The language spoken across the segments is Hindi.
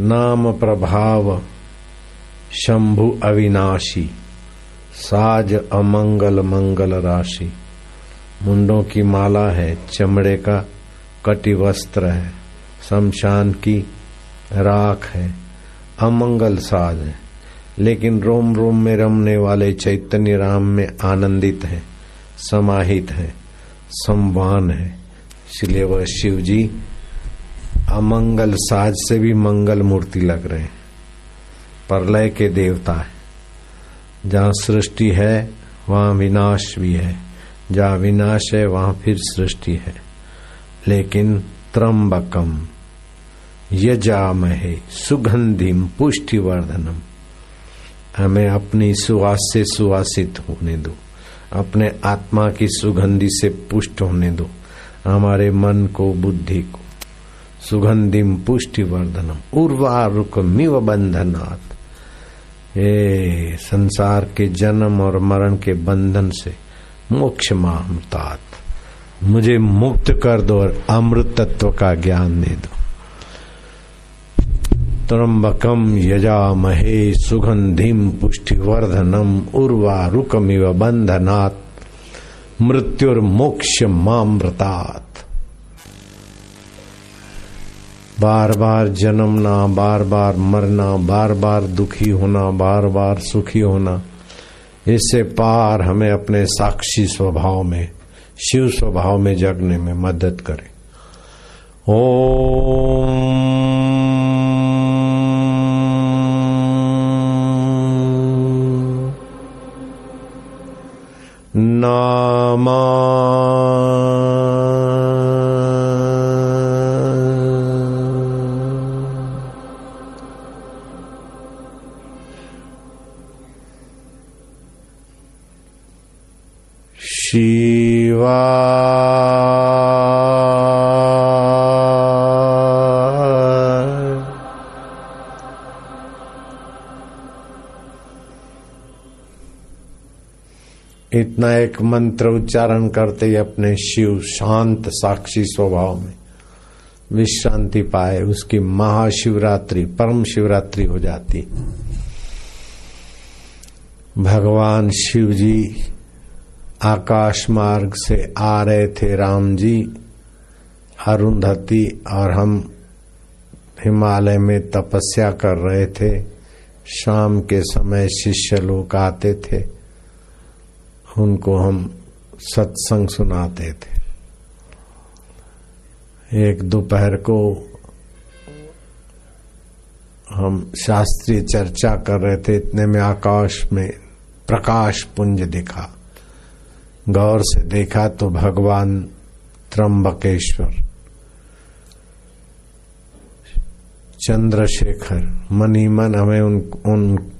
नाम प्रभाव शंभु अविनाशी, साज अमंगल मंगल राशि। मुंडों की माला है, चमड़े का कटि वस्त्र है। शमशान की राख है, अमंगल साज है। लेकिन रोम रोम में रमने वाले चैतन्य राम में आनंदित है, समाहित है, संवान है। इसलिए वह शिव जी अमंगल साज से भी मंगल मूर्ति लग रहे हैं। परलय के देवता है। जहाँ सृष्टि है, वहाँ विनाश भी है। जहाँ विनाश है, वहाँ फिर सृष्टि है। लेकिन त्रम्बकम यजामहे सुगंधिम पुष्टिवर्धनम। हमें अपनी सुवास से सुवासित होने दो। अपने आत्मा की सुगंधि से पुष्ट होने दो। हमारे मन को, बुद्धि को। सुगंधिम पुष्टिवर्धनम। उर्वारुक मिव बंधनात् ये संसार के जन्म और मरण के बंधन से मोक्ष मामतात मुझे मुक्त कर दो और अमृत तत्व का ज्ञान दे दो। त्रम्बकम यजामहे सुगंधिम पुष्टिवर्धनम। उर्वारुकमिव बंधनात् मृत्युर्मोक्ष मामृतात बार बार जन्मना बार बार मरना बार बार दुखी होना बार बार सुखी होना, इससे पार हमें अपने साक्षी स्वभाव में, शिव स्वभाव में जगने में मदद करे। ओम इतना एक मंत्र उच्चारण करते ही अपने शिव शांत साक्षी स्वभाव में विश्रांति पाए, उसकी महाशिवरात्रि, परम शिवरात्रि हो जाती। भगवान शिव जी आकाश मार्ग से आ रहे थे, राम जी, अरुंधति और हम हिमालय में तपस्या कर रहे थे। शाम के समय शिष्य लोग आते थे। उनको हम सत्संग सुनाते थे। एक दोपहर को हम शास्त्रीय चर्चा कर रहे थे इतने में आकाश में प्रकाश पुंज दिखा। गौर से देखा तो भगवान त्रंबकेश्वर चंद्रशेखर मनी मन हमें उन, उन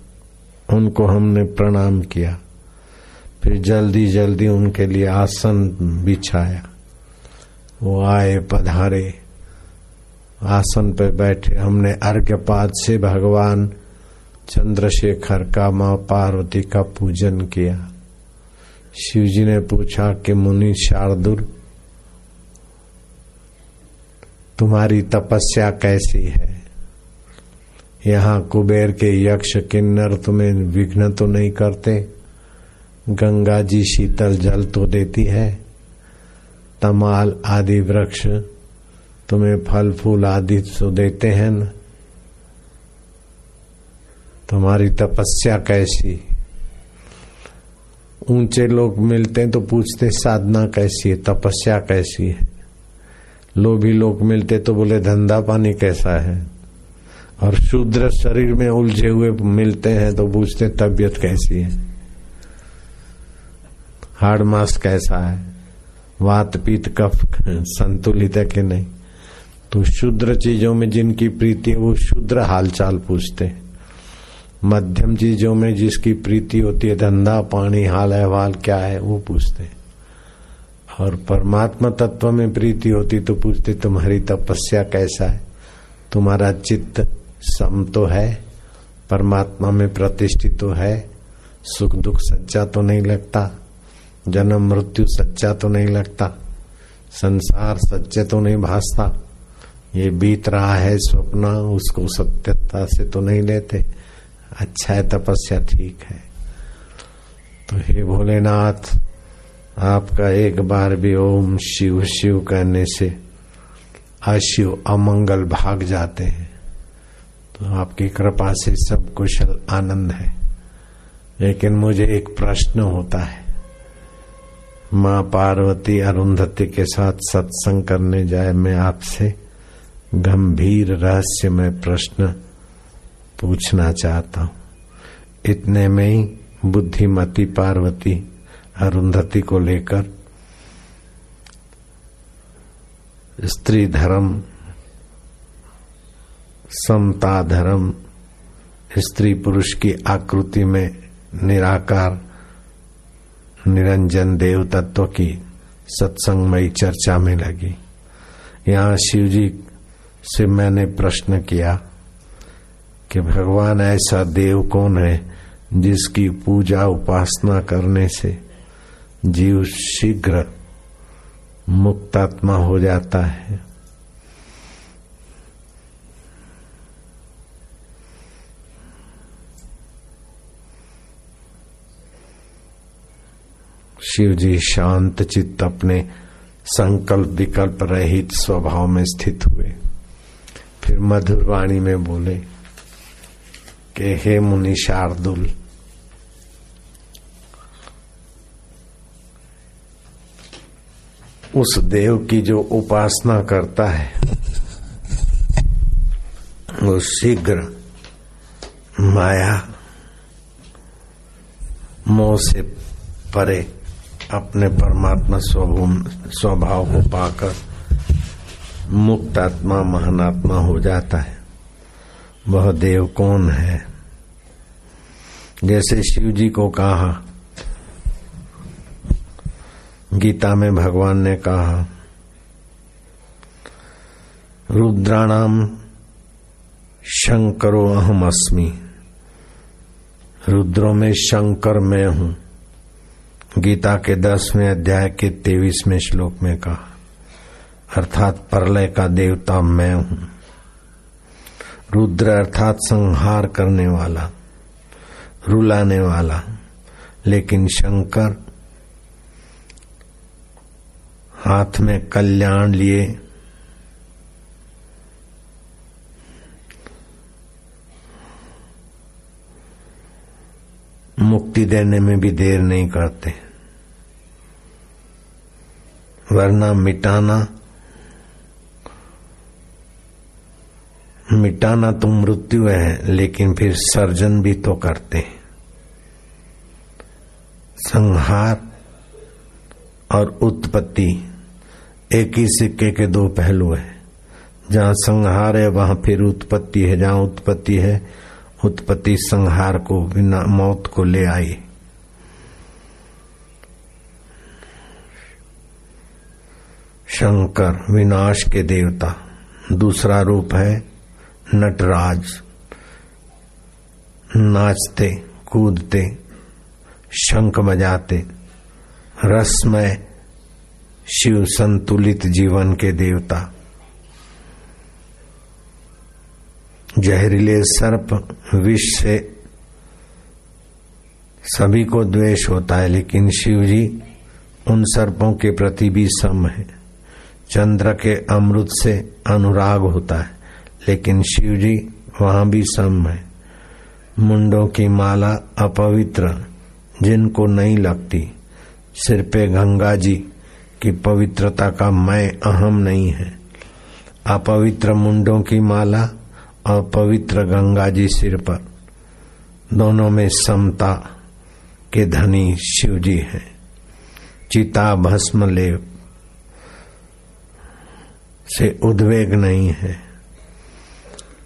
उनको हमने प्रणाम किया। फिर जल्दी जल्दी उनके लिए आसन बिछाया वो आए पधारे। आसन पर बैठे। हमने अर्घ्यपात से भगवान चंद्रशेखर का माँ पार्वती का पूजन किया। शिव जी ने पूछा कि मुनि शार्दुल, तुम्हारी तपस्या कैसी है? यहाँ कुबेर के यक्ष किन्नर तुम्हें विघ्न तो नहीं करते? गंगा जी शीतल जल तो देती है, तमाल आदि वृक्ष तुम्हें फल फूल आदि तो देते हैं न। तुम्हारी तपस्या कैसी? ऊँचे लोग मिलते हैं तो पूछते साधना कैसी है, तपस्या कैसी है? लोभी लोग मिलते तो बोले, धंधा पानी कैसा है? और शूद्र शरीर में उलझे हुए मिलते हैं तो पूछते तबीयत कैसी है? हार्ड मास कैसा है? वात पीत कफ संतुलित है कि नहीं? तो शुद्र चीज़ों में जिनकी प्रीति है, वो शुद्र हालचाल पूछते मध्यम चीज़ों में जिसकी प्रीति होती है, धंधा, पानी, हाल अहवाल क्या है, वो पूछते और परमात्मा तत्व में प्रीति होती तो पूछते तुम्हारी तपस्या कैसा है? तुम्हारा चित्त सम तो है, परमात्मा में प्रतिष्ठित तो है, सुख दुख सच्चा तो नहीं लगता। जन्म मृत्यु सच्चा तो नहीं लगता, संसार सच्चे तो नहीं भासता। ये बीत रहा है स्वप्न, उसको सत्यता से तो नहीं लेते। अच्छा है, तपस्या ठीक है। तो हे भोलेनाथ, आपका एक बार भी ओम शिव शिव कहने से अशिव अमंगल भाग जाते हैं। तो आपकी कृपा से सब कुशल आनंद है। लेकिन मुझे एक प्रश्न होता है। माँ पार्वती अरुंधति के साथ सत्संग करने जाए मैं आपसे गंभीर रहस्यमय प्रश्न पूछना चाहता हूँ। इतने में ही बुद्धिमती पार्वती अरुंधति को लेकर स्त्री धर्म समता धर्म स्त्री पुरुष की आकृति में निराकार निरंजन देव तत्व की सत्संगमयी चर्चा में लगी। यहाँ शिव जी से मैंने प्रश्न किया कि भगवान ऐसा देव कौन है जिसकी पूजा उपासना करने से जीव शीघ्र मुक्तात्मा हो जाता है? शिव जी शांत चित्त अपने संकल्प विकल्प रहित स्वभाव में स्थित हुए। फिर मधुर वाणी में बोले, कि हे मुनि शार्दुल, उस देव की जो उपासना करता है, वो शीघ्र माया, मोह से परे अपने परमात्मा स्वभाव को पाकर मुक्त आत्मा महानात्मा हो जाता है। वह देव कौन है? जैसे शिव जी को कहा, गीता में भगवान ने कहा, रुद्राणाम शंकरो अहम अस्मी रुद्रों में शंकर मैं हूँ। गीता के दसवें अध्याय के तेईसवें श्लोक में कहा, अर्थात परलय का देवता मैं हूँ। रुद्र अर्थात संहार करने वाला, रुलाने वाला, लेकिन शंकर हाथ में कल्याण लिए मुक्ति देने में भी देर नहीं करते। वरना मिटाना मिटाना तो मृत्यु है, लेकिन फिर सर्जन भी तो करते हैं। संहार और उत्पत्ति एक ही सिक्के के दो पहलू है। जहाँ संहार है, वहाँ फिर उत्पत्ति है। जहाँ उत्पत्ति है, उत्पत्ति संहार को बिना मौत को ले आई शंकर, विनाश के देवता। दूसरा रूप है नटराज। नाचते, कूदते, शंख बजाते। रसमय शिव संतुलित जीवन के देवता। जहरीले सर्प, विष से सभी को द्वेष होता है, लेकिन शिव जी उन सर्पों के प्रति भी सम है। चंद्र के अमृत से अनुराग होता है, लेकिन शिव जी वहाँ भी सम है। मुंडों की माला अपवित्र, जिनको नहीं लगती। सिर पे गंगा जी की पवित्रता का मैं अहम नहीं है। अपवित्र मुंडों की माला और पवित्र गंगा जी सिर पर। दोनों में समता के धनी शिव जी हैं। चिता भस्म ले से उद्वेग नहीं है।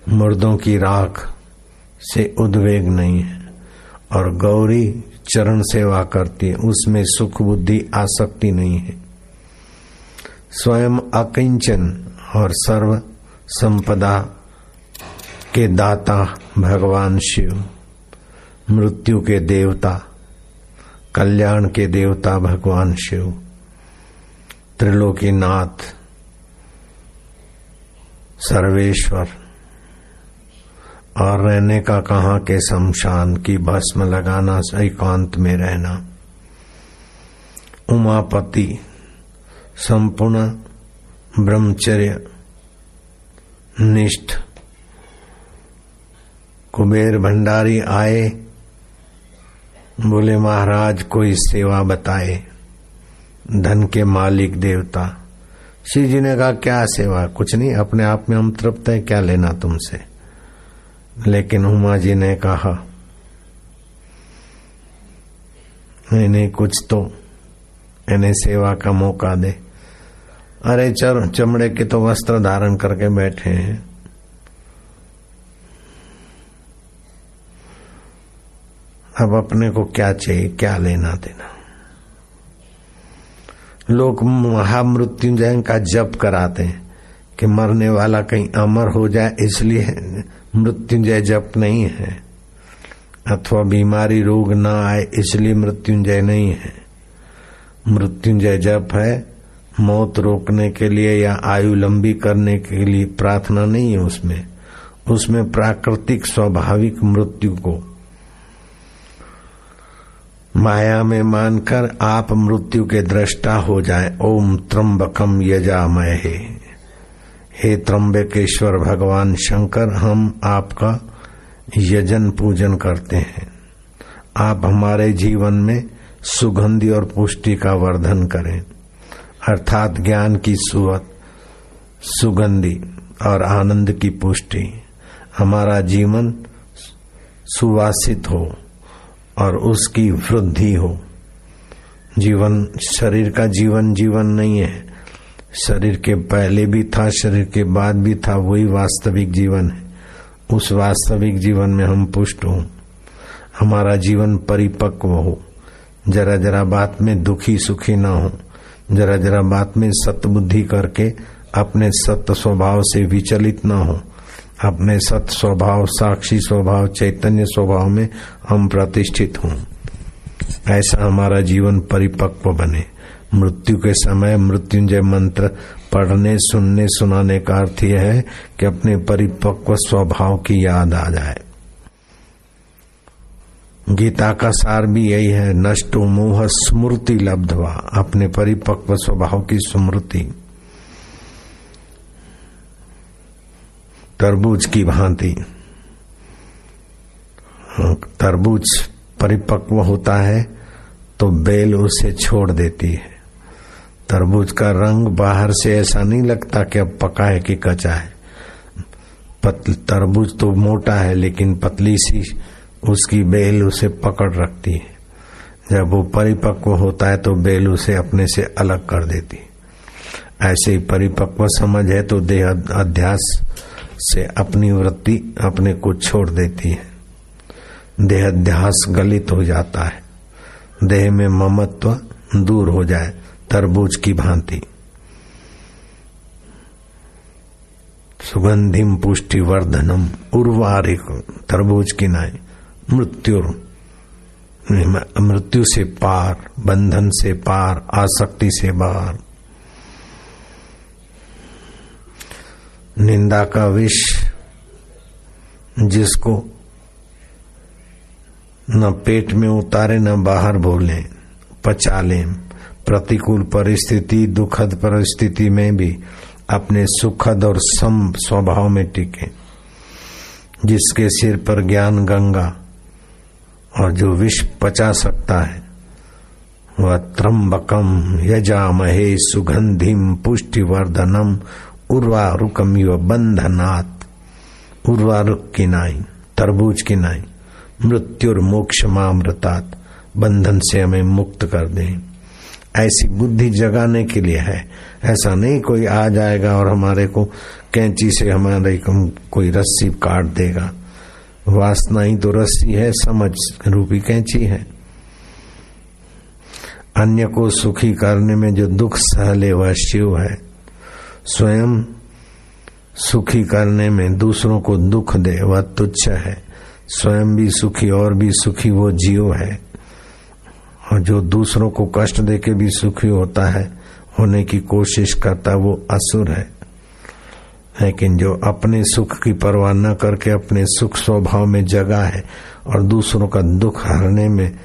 मुर्दों की राख से उद्वेग नहीं है। और गौरी चरण सेवा करती है, उसमें सुख बुद्धि आसक्ति नहीं है। स्वयं अकिंचन और सर्व संपदा के दाता भगवान शिव, मृत्यु के देवता, कल्याण के देवता भगवान शिव त्रिलोकीनाथ सर्वेश्वर। और रहने का कहा के शमशान की भस्म लगाना, एकांत में रहना। उमापति, संपूर्ण ब्रह्मचर्य, निष्ठ। कुबेर भंडारी आए, बोले, महाराज, कोई सेवा बताए, धन के मालिक देवता। श्री जी ने कहा, क्या सेवा? कुछ नहीं, अपने आप में हम तृप्त है, क्या लेना तुमसे? लेकिन उमा जी ने कहा, नहीं नहीं, कुछ तो इन्हें सेवा का मौका दे। अरे चल चमड़े के तो वस्त्र धारण करके बैठे हैं। अब अपने को क्या चाहिए, क्या लेना देना? लोग महामृत्युंजय का जप कराते हैं कि मरने वाला कहीं अमर हो जाए, इसलिए मृत्युंजय जप नहीं है। अथवा बीमारी रोग ना आए, इसलिए मृत्युंजय नहीं है। मृत्युंजय जप है, मौत रोकने के लिए या आयु लंबी करने के लिए प्रार्थना नहीं है उसमें। उसमें प्राकृतिक स्वाभाविक मृत्यु को माया में मानकर आप मृत्यु के दृष्टा हो जाए। ओम त्रम्बकम यजामय हे हे त्रम्बकेश्वर भगवान शंकर, हम आपका यजन पूजन करते हैं। आप हमारे जीवन में सुगंधि और पुष्टि का वर्धन करें। अर्थात ज्ञान की सुवत, सुगंधि और आनंद की पुष्टि। हमारा जीवन सुवासित हो। और उसकी वृद्धि हो। जीवन, शरीर का जीवन जीवन नहीं है। शरीर के पहले भी था, शरीर के बाद भी था, वही वास्तविक जीवन है। उस वास्तविक जीवन में हम पुष्ट हो। हमारा जीवन परिपक्व हो। जरा जरा बात में दुखी सुखी ना हो। जरा जरा बात में सतबुद्धि करके अपने सत्य स्वभाव से विचलित ना हो। अपने सत स्वभाव, साक्षी स्वभाव, चैतन्य स्वभाव में हम प्रतिष्ठित हों। ऐसा हमारा जीवन परिपक्व बने। मृत्यु के समय मृत्युंजय मंत्र पढ़ने, सुनने, सुनाने का अर्थ यह है कि अपने परिपक्व स्वभाव की याद आ जाए। गीता का सार भी यही है, नष्टो मोह स्मृति लब्धवा। अपने परिपक्व स्वभाव की स्मृति। तरबूज की भांति। तरबूज परिपक्व होता है तो बेल उसे छोड़ देती है। तरबूज का रंग बाहर से ऐसा नहीं लगता कि अब पका है कि कचा है। तरबूज तो मोटा है, लेकिन पतली सी उसकी बेल उसे पकड़ रखती है। जब वो परिपक्व होता है तो बेल उसे अपने से अलग कर देती है। ऐसे ही परिपक्व समझ है तो देह अध्यास से अपनी वृत्ति अपने को छोड़ देती है। देह अध्यास गलित हो जाता है। देह में ममत्व दूर हो जाए, तरबूज की भांति। सुगंधिम पुष्टि वर्धनम उर्वारिक तरबूज की नाई, मृत्यु। मृत्यु से पार, बंधन से पार, आसक्ति से बाहर। निंदा का विष जिसको न पेट में उतारे, न बाहर बोले, पचा ले। प्रतिकूल परिस्थिति, दुखद परिस्थिति में भी अपने सुखद और सम स्वभाव में टिके, जिसके सिर पर ज्ञान गंगा और जो विष पचा सकता है, वह त्रम्बकम यजा यजामहे सुगंधिम पुष्टिवर्धनम उर्वारुकम युव बंधनात् उर्वारुक की नाई तरबूज की नाई मृत्युर मोक्ष मामृतात बंधन से हमें मुक्त कर दे। ऐसी बुद्धि जगाने के लिए है। ऐसा नहीं कोई आ जाएगा और हमारे को कैंची से हमारे को कोई रस्सी काट देगा। वासना ही तो रस्सी है, समझ रूपी कैंची है। अन्य को सुखी करने में जो दुख सहले वह शिव है। स्वयं सुखी करने में दूसरों को दुख दे, वह तुच्छ है। स्वयं भी सुखी और भी सुखी वो जीव है। और जो दूसरों को कष्ट दे के भी सुखी होता है, होने की कोशिश करता वो असुर है। लेकिन जो अपने सुख की परवाह न करके अपने सुख स्वभाव में जगा है और दूसरों का दुख हरने में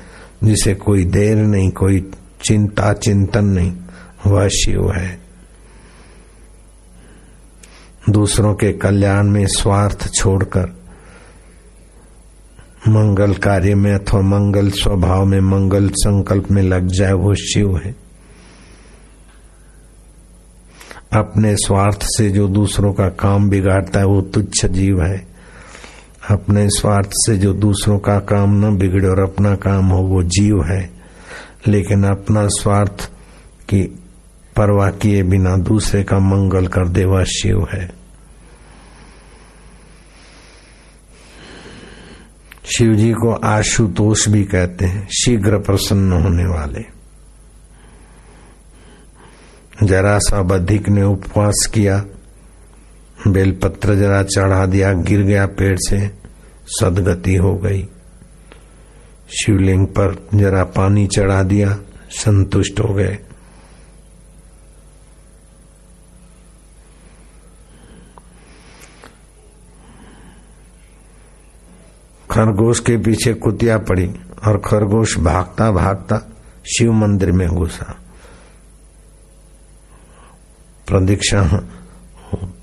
जिसे कोई देर नहीं, कोई चिंता चिंतन नहीं, वह शिव है। दूसरों के कल्याण में स्वार्थ छोड़कर, मंगल कार्य में अथवा मंगल स्वभाव में, मंगल संकल्प में लग जाए वो शिव है। अपने स्वार्थ से जो दूसरों का काम बिगाड़ता है, वो तुच्छ जीव है। अपने स्वार्थ से जो दूसरों का काम न बिगड़े और अपना काम हो, वो जीव है। लेकिन अपना स्वार्थ की परवाह किए बिना दूसरे का मंगल कर दे वह शिव है। शिव जी को आशुतोष भी कहते हैं, शीघ्र प्रसन्न होने वाले। जरा सा बधिक ने उपवास किया, बेलपत्र जरा चढ़ा दिया, गिर गया पेड़ से, सदगति हो गई। शिवलिंग पर जरा पानी चढ़ा दिया, संतुष्ट हो गए। खरगोश के पीछे कुतिया पड़ी और खरगोश भागता भागता शिव मंदिर में घुसा। प्रदीक्षा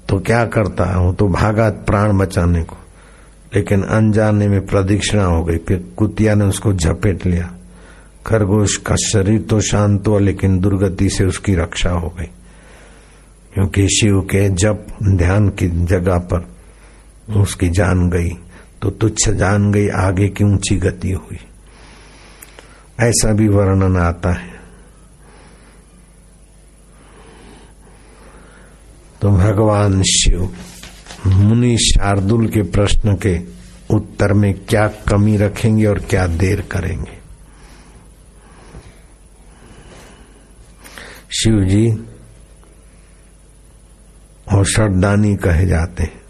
तो क्या करता है? वो तो भागा प्राण बचाने को। लेकिन अनजाने में प्रदीक्षिणा हो गई, फिर कुतिया ने उसको झपेट लिया। खरगोश का शरीर तो शांत हुआ, लेकिन दुर्गति से उसकी रक्षा हो गई। क्योंकि शिव के जप ध्यान की जगह पर उसकी जान गई। तो तुच्छ जान गई, आगे की ऊँची गति हुई? ऐसा भी वर्णन आता है। तो भगवान शिव, मुनि शार्दुल के प्रश्न के उत्तर में क्या कमी रखेंगे और क्या देर करेंगे? शिव जी और श्रद्धानी कहे जाते हैं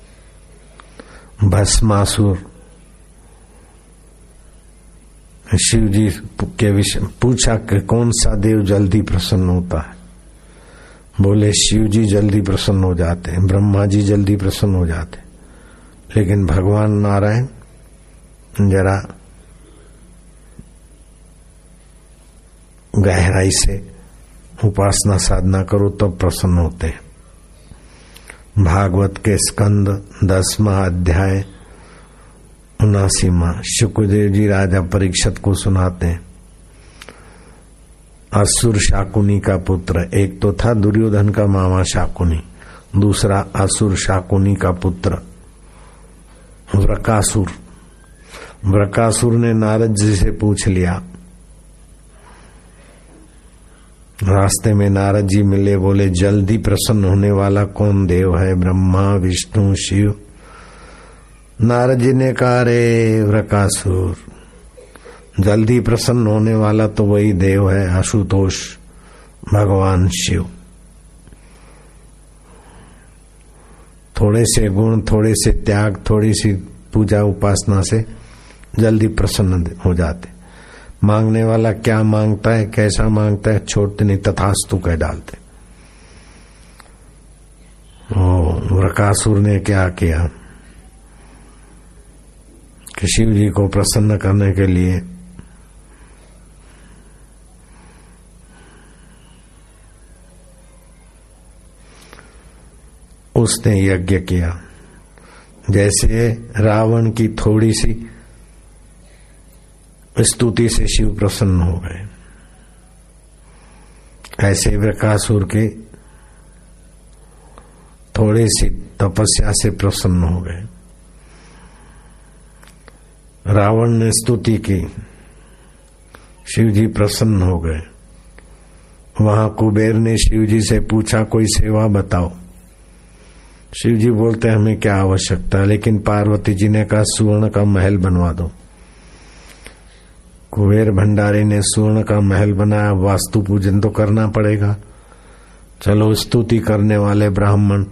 भस्मासुर। शिव जी के विषय पूछा कि कौन सा देव जल्दी प्रसन्न होता है? बोले शिव जी जल्दी प्रसन्न हो जाते हैं ब्रह्मा जी जल्दी प्रसन्न हो जाते हैं। लेकिन भगवान नारायण, जरा गहराई से उपासना साधना करो, तब तो प्रसन्न होते हैं। भागवत के स्कंद, दसवा अध्याय उनासीमा शुक्रदेव जी राजा परीक्षत को सुनाते हैं। असुर शाकुनी का पुत्र, एक तो था दुर्योधन का मामा शाकुनी, दूसरा असुर शाकुनी का पुत्र, व्रकासुर। व्रकासुर ने नारद जी से पूछ लिया रास्ते में नारद जी मिले, बोले, जल्दी प्रसन्न होने वाला कौन देव है? ब्रह्मा, विष्णु, शिव। नारद जी ने कहा रे व्रकासुर, जल्दी प्रसन्न होने वाला तो वही देव है, आशुतोष, भगवान शिव। थोड़े से गुण, थोड़े से त्याग, थोड़ी सी पूजा उपासना से जल्दी प्रसन्न हो जाते। मांगने वाला क्या माँगता है, कैसा माँगता है, छोड़ते नहीं, तथास्तु कह डालते। वृकासुर ने क्या किया? कि शिव जी को प्रसन्न करने के लिए उसने यज्ञ किया। जैसे रावण की थोड़ी सी स्तुति से शिव प्रसन्न हो गए। ऐसे वृकासुर के थोड़ी सी तपस्या से प्रसन्न हो गए। रावण ने स्तुति की। शिव जी प्रसन्न हो गए। वहाँ कुबेर ने शिव जी से पूछा, कोई सेवा बताओ? शिव जी बोलते, हमें क्या आवश्यकता लेकिन पार्वती जी ने कहा, सुवर्ण का महल बनवा दो। कुबेर भंडारी ने सुवर्ण का महल बनाया, वास्तु पूजन तो करना पड़ेगा। चलो स्तुति करने वाले ब्राह्मण,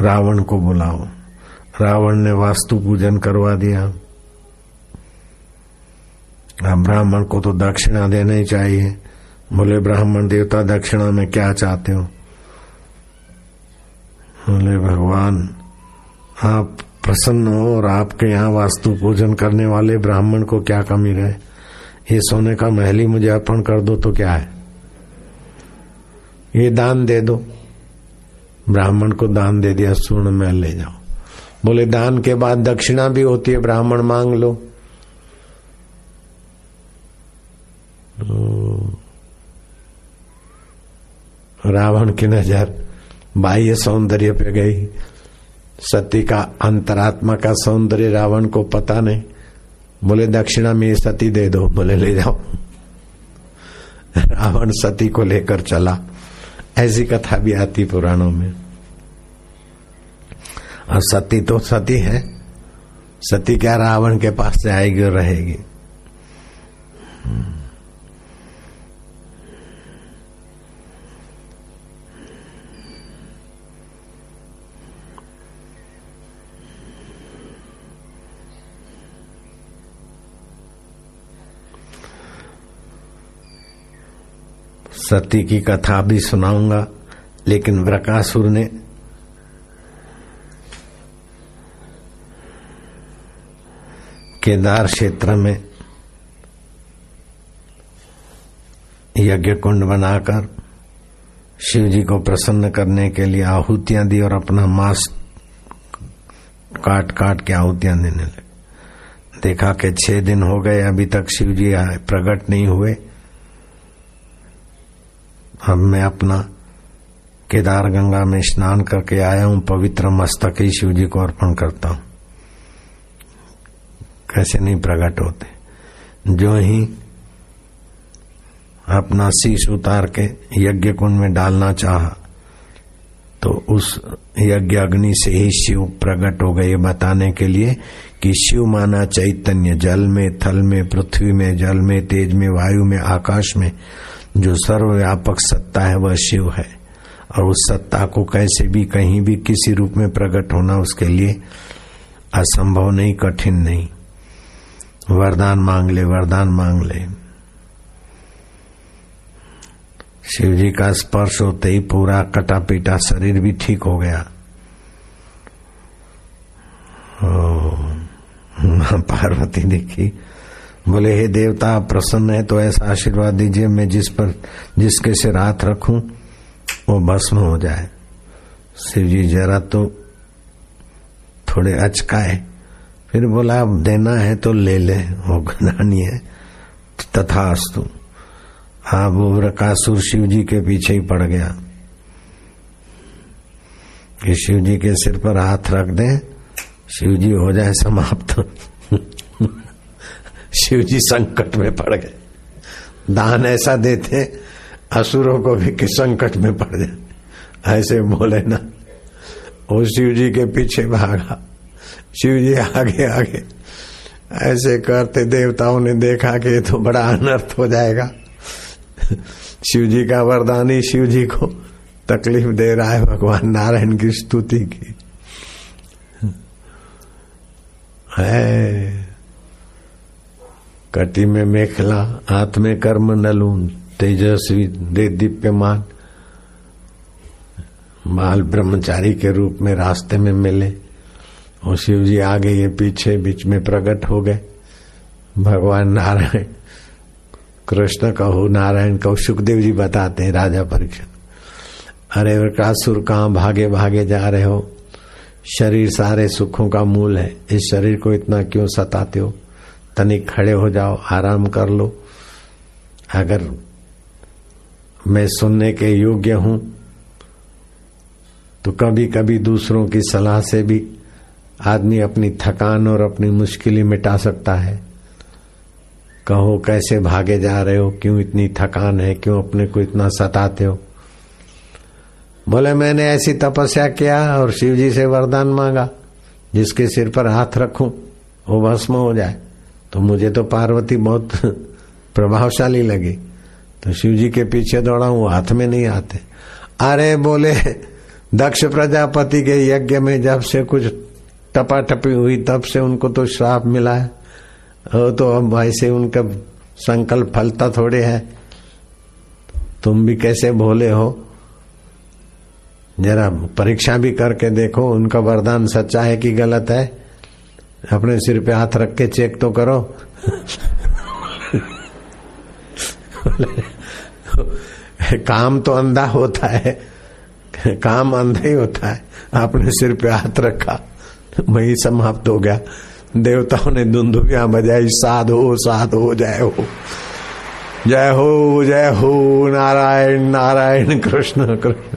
रावण को बुलाओ। रावण ने वास्तु पूजन करवा दिया। ब्राह्मण को तो दक्षिणा देना ही चाहिए। बोले, ब्राह्मण देवता, दक्षिणा में क्या चाहते हो? बोले, भगवान, आप प्रसन्न हो और आपके यहाँ वास्तु पूजन करने वाले ब्राह्मण को क्या कमी रहे? ये सोने का महल ही मुझे अर्पण कर दो तो क्या है? ये दान दे दो। ब्राह्मण को दान दे दिया, स्वर्ण महल ले जाओ। बोले, दान के बाद दक्षिणा भी होती है, ब्राह्मण मांग लो। रावण की नज़र बाह्य सौंदर्य पे गई। सती का अंतरात्मा का सौंदर्य रावण को पता नहीं। बोले, दक्षिणा में सती दे दो। बोले, ले जाओ। रावण सती को लेकर चला। ऐसी कथा भी आती पुराणों में। और सती तो सती है। सती क्या रावण के पास से आएगी और रहेगी? सती की कथा भी सुनाऊँगा, लेकिन व्रकासुर ने केदार क्षेत्र में यज्ञ कुंड बनाकर शिव जी को प्रसन्न करने के लिए आहुतियाँ दी और अपना मांस काट काट के आहुतियाँ देने लगे। देखा कि छह दिन हो गए, अभी तक शिव जी प्रकट नहीं हुए। अब मैं अपना केदार गंगा में स्नान करके आया हूँ, पवित्र मस्तक ही शिव जी को अर्पण करता हूँ। कैसे नहीं प्रकट होते? जो ही अपना शीश उतार के यज्ञ कुंड में डालना चाहा तो उस यज्ञ अग्नि से ही शिव प्रकट हो गए। बताने के लिए कि शिव माना चैतन्य, जल में, थल में, पृथ्वी में, जल में, तेज में, वायु में, आकाश में जो सर्वव्यापक सत्ता है, वह शिव है। और उस सत्ता को कैसे भी, कहीं भी किसी रूप में प्रकट होना उसके लिए असंभव नहीं, कठिन नहीं। वरदान मांग ले, वरदान मांग ले। शिव जी का स्पर्श होते ही पूरा कटा पीटा शरीर भी ठीक हो गया। पार्वती देखी बोले, हे देवता, आप प्रसन्न है तो ऐसा आशीर्वाद दीजिए, मैं जिस पर, जिसके सिर हाथ रखूँ, वो भस्म हो जाए। शिव जी जरा तो थोड़े अचकाए। फिर बोला, अब देना है तो ले ले, वो गदानी है तथा अस्तु हाँ वो रकासुर शिव जी के पीछे ही पड़ गया। कि शिव जी के सिर पर हाथ रख दे, शिव जी हो जाए समाप्त। शिव जी संकट में पड़ गए। दान ऐसा देते, असुरों को भी कि संकट में पड़ जाए। ऐसे बोले ना वो शिव जी के पीछे भागा। शिव जी आगे आगे। ऐसे करते देवताओं ने देखा कि तो बड़ा अनर्थ हो जाएगा। शिव जी का वरदान ही शिव जी को तकलीफ़ दे रहा है भगवान नारायण की स्तुति की। है। कटी में मेखला, हाथ में कर्म नलून, तेजस्वी दे दीप्यमान। बाल ब्रह्मचारी के रूप में रास्ते में मिले। और शिव जी आगे ये पीछे बीच में प्रकट हो गए। भगवान नारायण, कृष्ण कहो, नारायण कहो, सुखदेव जी बताते हैं राजा परीक्षण अरे वृकासुर कहाँ भागे भागे जा रहे हो? शरीर सारे सुखों का मूल है। इस शरीर को इतना क्यों सताते हो? तनिक खड़े हो जाओ, आराम कर लो। अगर मैं सुनने के योग्य हूँ तो कभी कभी दूसरों की सलाह से भी आदमी अपनी थकान और अपनी मुश्किलें मिटा सकता है। कहो, कैसे भागे जा रहे हो? क्यों इतनी थकान है? क्यों अपने को इतना सताते हो? बोले, मैंने ऐसी तपस्या किया और शिव जी से वरदान मांगा, जिसके सिर पर हाथ रखूँ, वो भस्म हो जाए। तो मुझे तो पार्वती बहुत प्रभावशाली लगी। तो शिव जी के पीछे दौड़ा हूँ हाथ में नहीं आते। अरे बोले, दक्ष प्रजापति के यज्ञ में जब से कुछ टपा टपी हुई, तब से उनको तो श्राप मिला है। वो तो अब ऐसे उनका संकल्प फलता थोड़े है। तुम भी कैसे भोले हो? जरा परीक्षा भी करके देखो, उनका वरदान सच्चा है कि गलत है? अपने सिर पे हाथ रख के चेक तो करो। काम तो अंधा होता है। काम अंधा ही होता है। आपने सिर पे हाथ रखा, वही समाप्त हो गया। देवताओं ने धुंधुबिया बजाई, साध हो साध हो जय हो। जय हो जय हो, नारायण नारायण, कृष्ण कृष्ण।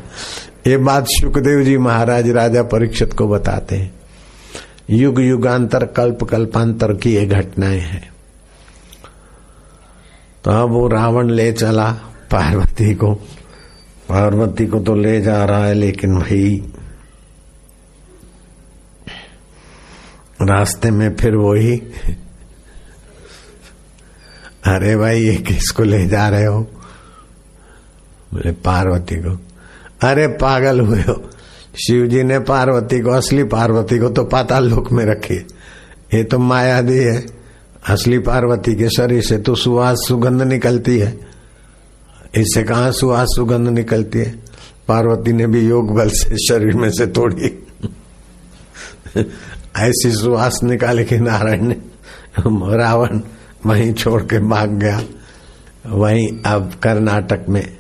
ये बात सुखदेव जी महाराज राजा परीक्षित को बताते हैं। युग युगांतर कल्प कल्पांतर की ये घटनाएँ हैं। तो अब वो रावण ले चला पार्वती को। पार्वती को तो ले जा रहा है, लेकिन भाई रास्ते में फिर वही, अरे भाई, ये किसको ले जा रहे हो? बोले, पार्वती को। अरे पागल हुए हो। शिव जी ने पार्वती को, असली पार्वती को तो पाताल लोक में रखी। ये तो माया दी है। असली पार्वती के शरीर से तो सुहास सुगंध निकलती है। इससे कहा सुहास सुगंध निकलती है? पार्वती ने भी योग बल से शरीर में से तोड़ी। ऐसी सुहास निकाले कि नारायण ने रावण वहीं छोड़ के भाग गया। वहीं अब कर्नाटक में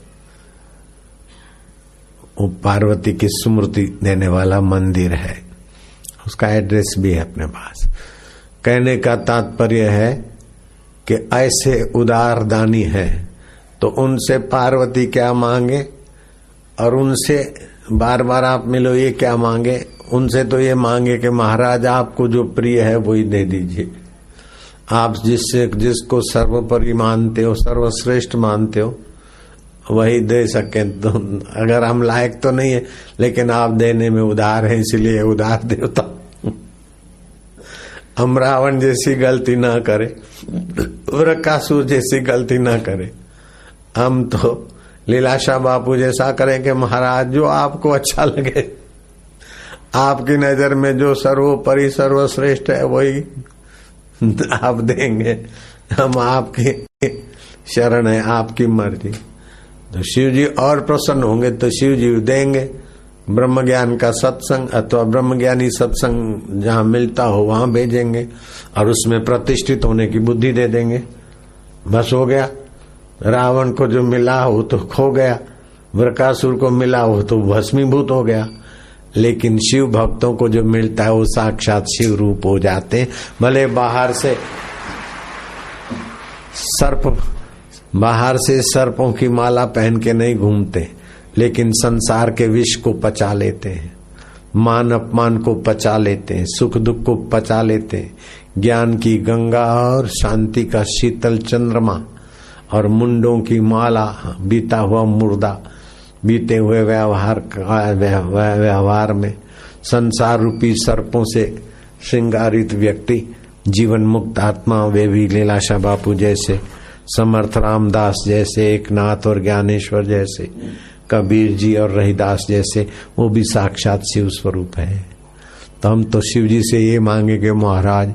वो पार्वती की स्मृति देने वाला मंदिर है। उसका एड्रेस भी है अपने पास। कहने का तात्पर्य है कि ऐसे उदार दानी है तो उनसे पार्वती क्या मांगे? और उनसे बार बार आप मिलो, ये क्या मांगे? उनसे तो ये मांगे कि महाराज, आपको जो प्रिय है वही दे दीजिए। आप जिससे, जिसको सर्वोपरि मानते हो, सर्वश्रेष्ठ मानते हो वही दे सके तो अगर हम लायक तो नहीं है, लेकिन आप देने में उदार है, इसलिए उदार देवता। हम रावण जैसी गलती ना करे वृकासुर जैसी गलती ना करे। हम तो लीलाशाह बापू जैसा करें कि महाराज, जो आपको अच्छा लगे। आपकी नज़र में जो सर्वोपरि सर्वश्रेष्ठ है, वही आप देंगे। हम आपकी शरण है, आपकी मर्ज़ी। तो शिव जी और प्रसन्न होंगे तो शिव जी देंगे। ब्रह्म ज्ञान का सत्संग अथवा ब्रह्म ज्ञानी सत्संग जहाँ मिलता हो वहाँ भेजेंगे और उसमें प्रतिष्ठित होने की बुद्धि दे देंगे। बस हो गया। रावण को जो मिला हो तो खो गया। वृकासुर को मिला हो तो भस्मीभूत हो गया। लेकिन शिव भक्तों को जो मिलता है वो साक्षात शिव रूप हो जाते हैं। भले बाहर से सर्प बाहर से सर्पों की माला पहन के नहीं घूमते, लेकिन संसार के विष को पचा लेते हैं। मान अपमान को पचा लेते हैं, सुख दुख को पचा लेते हैं। ज्ञान की गंगा और शांति का शीतल चंद्रमा और मुंडों की माला, बीता हुआ मुर्दा, बीते हुए व्यवहार व्यवहार में संसार रूपी सर्पों से श्रृंगारित व्यक्ति, जीवन मुक्त आत्मा, वे भी लीलाशा बापू जैसे समर्थ रामदास जैसे एक नाथ और ज्ञानेश्वर जैसे कबीर जी और रहीदास जैसे वो भी साक्षात शिव स्वरूप है। तो हम तो शिव जी से ये मांगे कि महाराज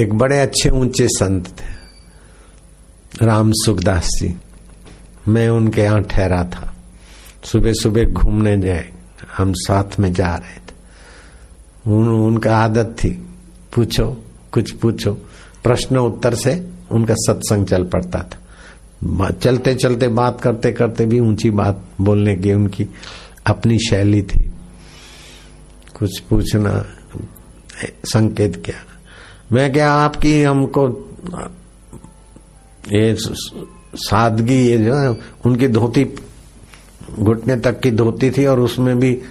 एक बड़े अच्छे ऊँचे संत थे। राम सुखदास जी मैं उनके यहाँ ठहरा था। सुबह सुबह घूमने जाए हम साथ में जा रहे थे। उन, उनका आदत थी पूछो कुछ पूछो प्रश्न उत्तर से उनका सत्संग चल पड़ता था। चलते चलते, बात करते करते भी ऊँची बात बोलने की उनकी अपनी शैली थी। कुछ पूछना, संकेत क्या? मैं क्या आपकी हमको, ये सादगी, ये जो उनकी धोती, घुटने तक की धोती थी और उसमें भी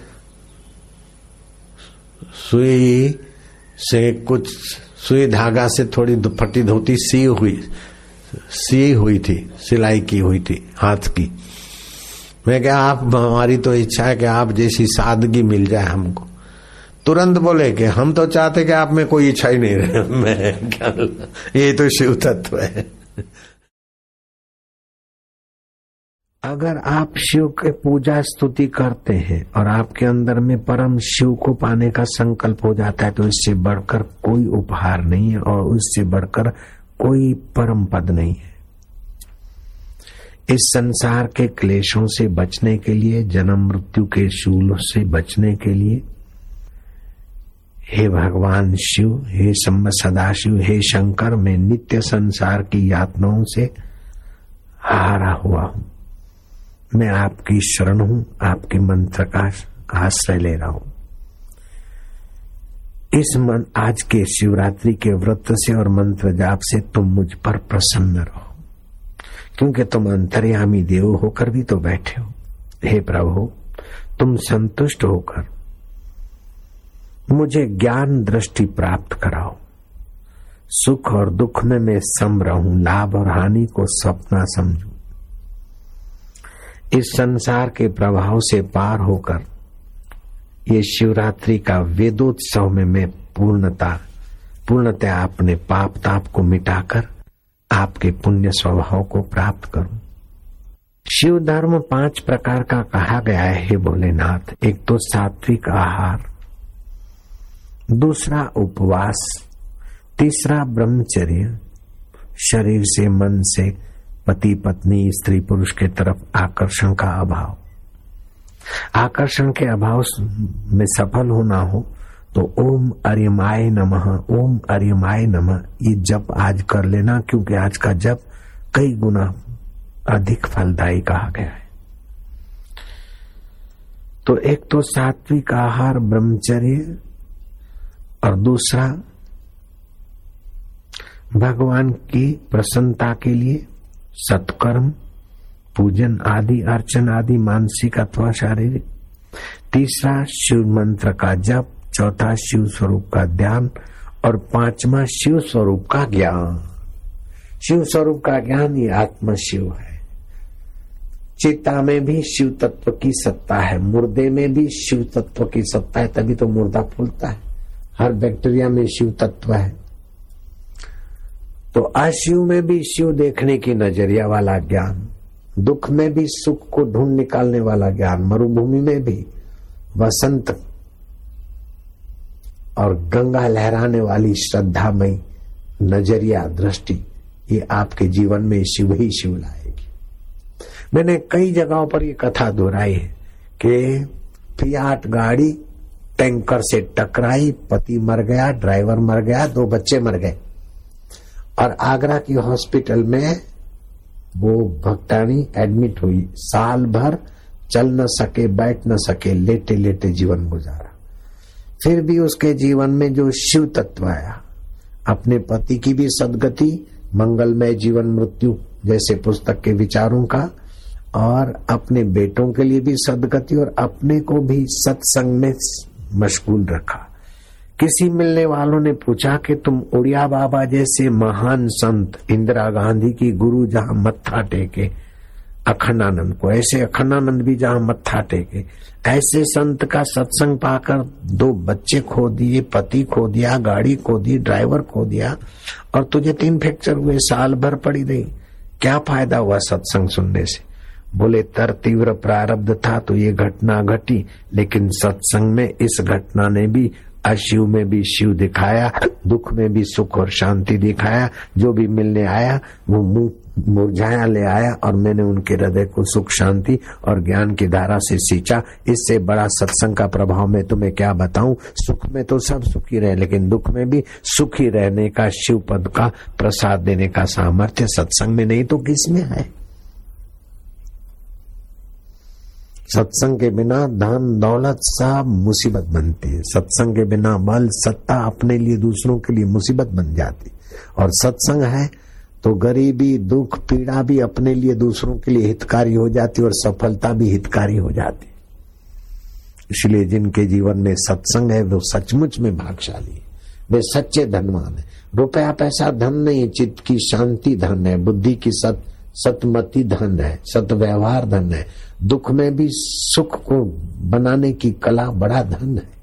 सुई से कुछ सुई धागा से थोड़ी फटी धोती सी हुई सी हुई थी, सिलाई की हुई थी, हाथ की। मैं क्या आप, हमारी तो इच्छा है कि आप जैसी सादगी मिल जाए हमको। तुरंत बोले कि, हम तो चाहते कि आप में कोई इच्छा ही नहीं रहे। मैं क्या ये तो शिव तत्व है। अगर आप शिव के पूजा स्तुति करते हैं और आपके अंदर में परम शिव को पाने का संकल्प हो जाता है तो इससे बढ़कर कोई उपहार नहीं है और उससे बढ़कर कोई परम पद नहीं है। इस संसार के क्लेशों से बचने के लिए, जन्म मृत्यु के शूल से बचने के लिए, हे भगवान शिव, हे सदाशिव, हे शंकर, मैं नित्य संसार की यातनाओं से हारा हुआ हूँ। मैं आपकी शरण हूँ, आपके मंत्र का आश्रय ले रहा हूँ। इस मन, आज के शिवरात्रि के व्रत से और मंत्र जाप से तुम मुझ पर प्रसन्न रहो। क्योंकि तुम अंतर्यामी देव होकर भी तो बैठे हो। हे प्रभु, तुम संतुष्ट होकर मुझे ज्ञान दृष्टि प्राप्त कराओ। सुख और दुख में मैं सम रहूँ लाभ और हानि को सपना समझू। इस संसार के प्रभाव से पार होकर ये शिवरात्रि का वेदोत्सव में मैं पूर्णता पूर्णतः अपने पाप ताप को मिटाकर आपके पुण्य स्वभाव को प्राप्त करूँ। शिव धर्म पाँच प्रकार का कहा गया है भोलेनाथ। एक तो सात्विक आहार, दूसरा उपवास, तीसरा ब्रह्मचर्य, शरीर से, मन से पति, पत्नी, स्त्री, पुरुष के तरफ़ आकर्षण का अभाव। आकर्षण के अभाव में सफल होना हो तो ओम अरिमाय नमः, ओम अरिमाय नमः, ये जप आज कर लेना, क्योंकि आज का जप कई गुना अधिक फलदायी कहा गया है। तो एक तो सात्विक आहार, ब्रह्मचर्य, और दूसरा, भगवान की प्रसन्नता के लिए सत्कर्म, पूजन आदि, अर्चन आदि, मानसिक अथवा शारीरिक। तीसरा शिव मंत्र का जप, चौथा शिव स्वरूप का ध्यान और पांचवा शिव स्वरूप का ज्ञान। शिव स्वरूप का ज्ञान ये आत्म शिव है। चिता में भी शिव तत्व की सत्ता है। मुर्दे में भी शिव तत्व की सत्ता है, तभी तो मुर्दा फूलता है। हर बैक्टीरिया में शिव तत्व है। तो अशिव में भी शिव देखने की नज़रिया वाला ज्ञान, दुख में भी, सुख को ढूंढ निकालने वाला ज्ञान, मरुभूमि में भी, वसंत और गंगा लहराने वाली श्रद्धा श्रद्धामयी नज़रिया, दृष्टि, ये आपके जीवन में शिव ही शिव लाएगी। मैंने कई जगहों पर ये कथा दोहराई है कि फियाट गाड़ी टैंकर से टकराई, पति मर गया, ड्राइवर मर गया, दो बच्चे मर गए। और आगरा की हॉस्पिटल में वो भक्तानी एडमिट हुई। साल भर चल न सके, बैठ न सके लेटे लेटे जीवन गुजारा। फिर भी उसके जीवन में जो शिव तत्व आया, अपने पति की भी सदगति, मंगलमय जीवन मृत्यु जैसे पुस्तक के विचारों का, और अपने बेटों के लिए भी सदगति और अपने को भी सत्संग में मशगूल रखा। किसी मिलने वालों ने पूछा कि तुम उड़िया बाबा जैसे महान संत इंदिरा गांधी की गुरु जहाँ मत्था टेके, अखंडानंद को। ऐसे अखंडानंद भी जहाँ मत्था टेके। ऐसे संत का सत्संग पाकर दो बच्चे खो दिए, पति खो दिया, गाड़ी खो दी, ड्राइवर खो दिया, और तुझे तीन फ्रैक्चर हुए, साल भर पड़ी रही। क्या फ़ायदा हुआ सत्संग सुनने से? बोले, तर तीव्र प्रारब्ध था तो ये घटना घटी, लेकिन सत्संग में इस घटना ने भी अशिव में भी शिव दिखाया, दुख में भी सुख और शांति दिखाया, जो भी मिलने आया, वो मुँह मुरझाया, ले आया और मैंने उनके हृदय को सुख, शांति और ज्ञान की धारा से सींचा। इससे बड़ा सत्संग का प्रभाव मैं तुम्हें क्या बताऊँ? सुख में तो सब सुखी रहे, लेकिन दुख में भी सुखी रहने का शिव पद का प्रसाद देने का सामर्थ्य सत्संग में नहीं तो किसमें है? सत्संग के बिना धन दौलत सब मुसीबत बनती है। सत्संग के बिना बल, सत्ता अपने लिए दूसरों के लिए मुसीबत बन जाती। और सत्संग है तो गरीबी, दुख, पीड़ा भी अपने लिए दूसरों के लिए हितकारी हो जाती और सफलता भी हितकारी हो जाती। इसलिए जिनके जीवन में सत्संग है, वो सचमुच में भागशाली है। वे सच्चे धनवान है। रुपया, पैसा, धन नहीं, चित्त की शांति, धन है। बुद्धि की सत सतमति धन है सत व्यवहार धन है। दुख में भी सुख को बनाने की कला बड़ा धन है।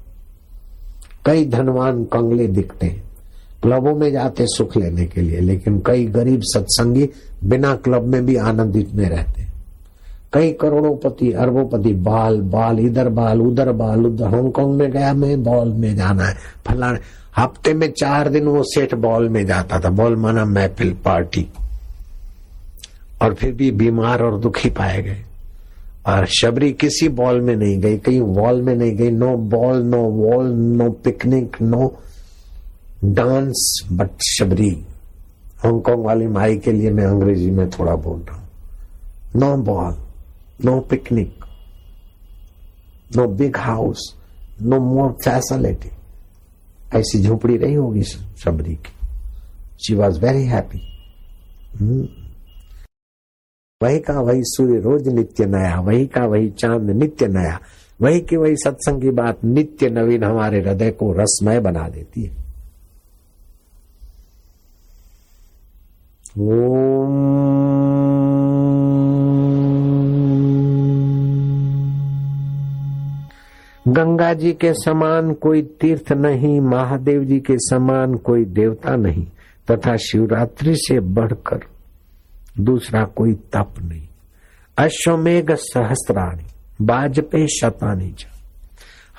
कई धनवान कंगले दिखते हैं। क्लबों में जाते सुख लेने के लिए, लेकिन कई गरीब सत्संगी बिना क्लब में भी आनंदित में रहते हैं। कई करोड़ोंपति, अरबोपति, बाल बाल, इधर बाल, उधर बाल, उधर, हांगकांग में गया, मैं बॉल में जाना है, फलाने हफ़्ते में चार दिन वो सेठ बॉल में जाता था, बॉल माना महफिल पार्टी। और फिर भी बीमार और दुखी पाए गए। और शबरी किसी बॉल में नहीं गई, कहीं वॉल में नहीं गई। No ball, no wall, no picnic, no dance, but Shabari. Hong Kong वाली माई के लिए मैं अंग्रेज़ी में थोड़ा बोल रहा हूँ। No ball, no picnic, no big house, no more facility. ऐसी झोपड़ी रही होगी शबरी की। शी वॉज़ वेरी हैप्पी वही का वही सूर्य रोज नित्य नया, वही का वही चाँद नित्य नया, वही की वही सत्संग की बात नित्य नवीन हमारे हृदय को रसमय बना देती है। गंगा जी के समान कोई तीर्थ नहीं, महादेव जी के समान कोई देवता नहीं, तथा शिवरात्रि से बढ़कर दूसरा कोई तप नहीं। अश्वमेघ सहस्त्राणी बाजपेय शतानी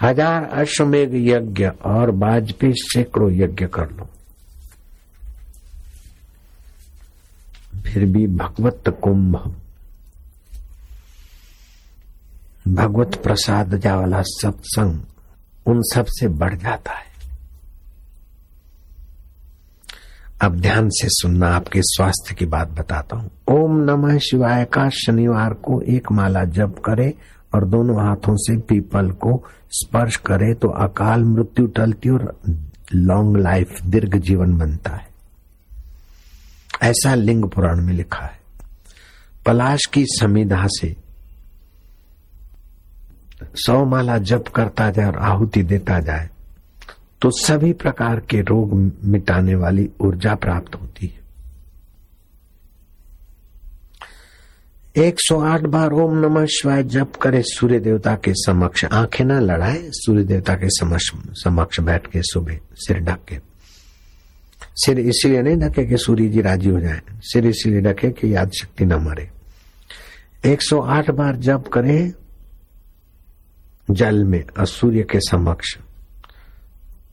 हज़ार अश्वमेघ यज्ञ और बाजपेय सैकड़ों यज्ञ कर लो। फिर भी भगवत कुंभ। भगवत प्रसाद जा वाला सत्संग उन सबसे बढ़ जाता है। अब ध्यान से सुनना, आपके स्वास्थ्य की बात बताता हूँ। ओम नमः शिवाय का शनिवार को एक माला जप करे और दोनों हाथों से पीपल को स्पर्श करे तो अकाल मृत्यु टलती और लॉन्ग लाइफ दीर्घ जीवन बनता है। ऐसा लिंग पुराण में लिखा है। पलाश की समिधा से सौ माला जप करता जाए और आहुति देता जाए तो सभी प्रकार के रोग मिटाने वाली ऊर्जा प्राप्त होती है। 108 बार ओम नमः शिवाय जप करे सूर्य देवता के समक्ष। आँखें ना लड़ाए, सूर्य देवता के समक्ष समक्ष बैठ के सुबह सिर ढक के। सिर इसलिए नहीं ढके कि सूर्य जी राज़ी हो जाए। सिर इसलिए ढके कि याद शक्ति न मरे। 108 बार जप करे, जल में और सूर्य के समक्ष।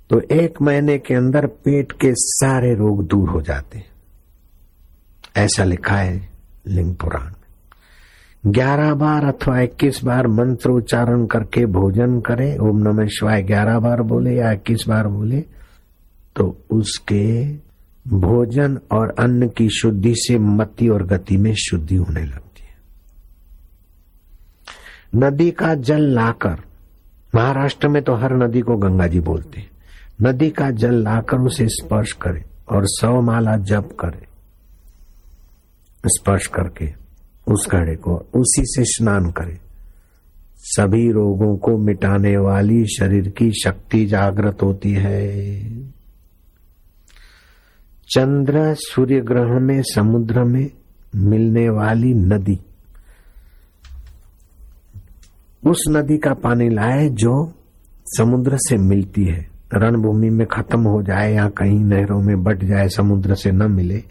तो एक महीने के अंदर पेट के सारे रोग दूर हो जाते हैं। ऐसा लिखा है लिंग पुराण। ग्यारह बार अथवा इक्कीस बार मंत्र उच्चारण करके भोजन करे। ओम नमः शिवाय, ग्यारह बार बोले या इक्कीस बार बोले तो उसके भोजन और अन्न की शुद्धि से मति और गति में शुद्धि होने लगती है। नदी का जल लाकर, महाराष्ट्र में तो हर नदी को गंगा जी बोलते हैं। नदी का जल लाकर उसे स्पर्श करे और सौ माला जप करे। स्पर्श करके उस घड़े को उसी से स्नान करे। सभी रोगों को मिटाने वाली शरीर की शक्ति जागृत होती है। चंद्र सूर्य ग्रह में समुद्र में मिलने वाली नदी। उस नदी का पानी लाए जो समुद्र से मिलती है। रणभूमि में खत्म हो जाए या कहीं नहरों में बट जाए, समुद्र से न मिले,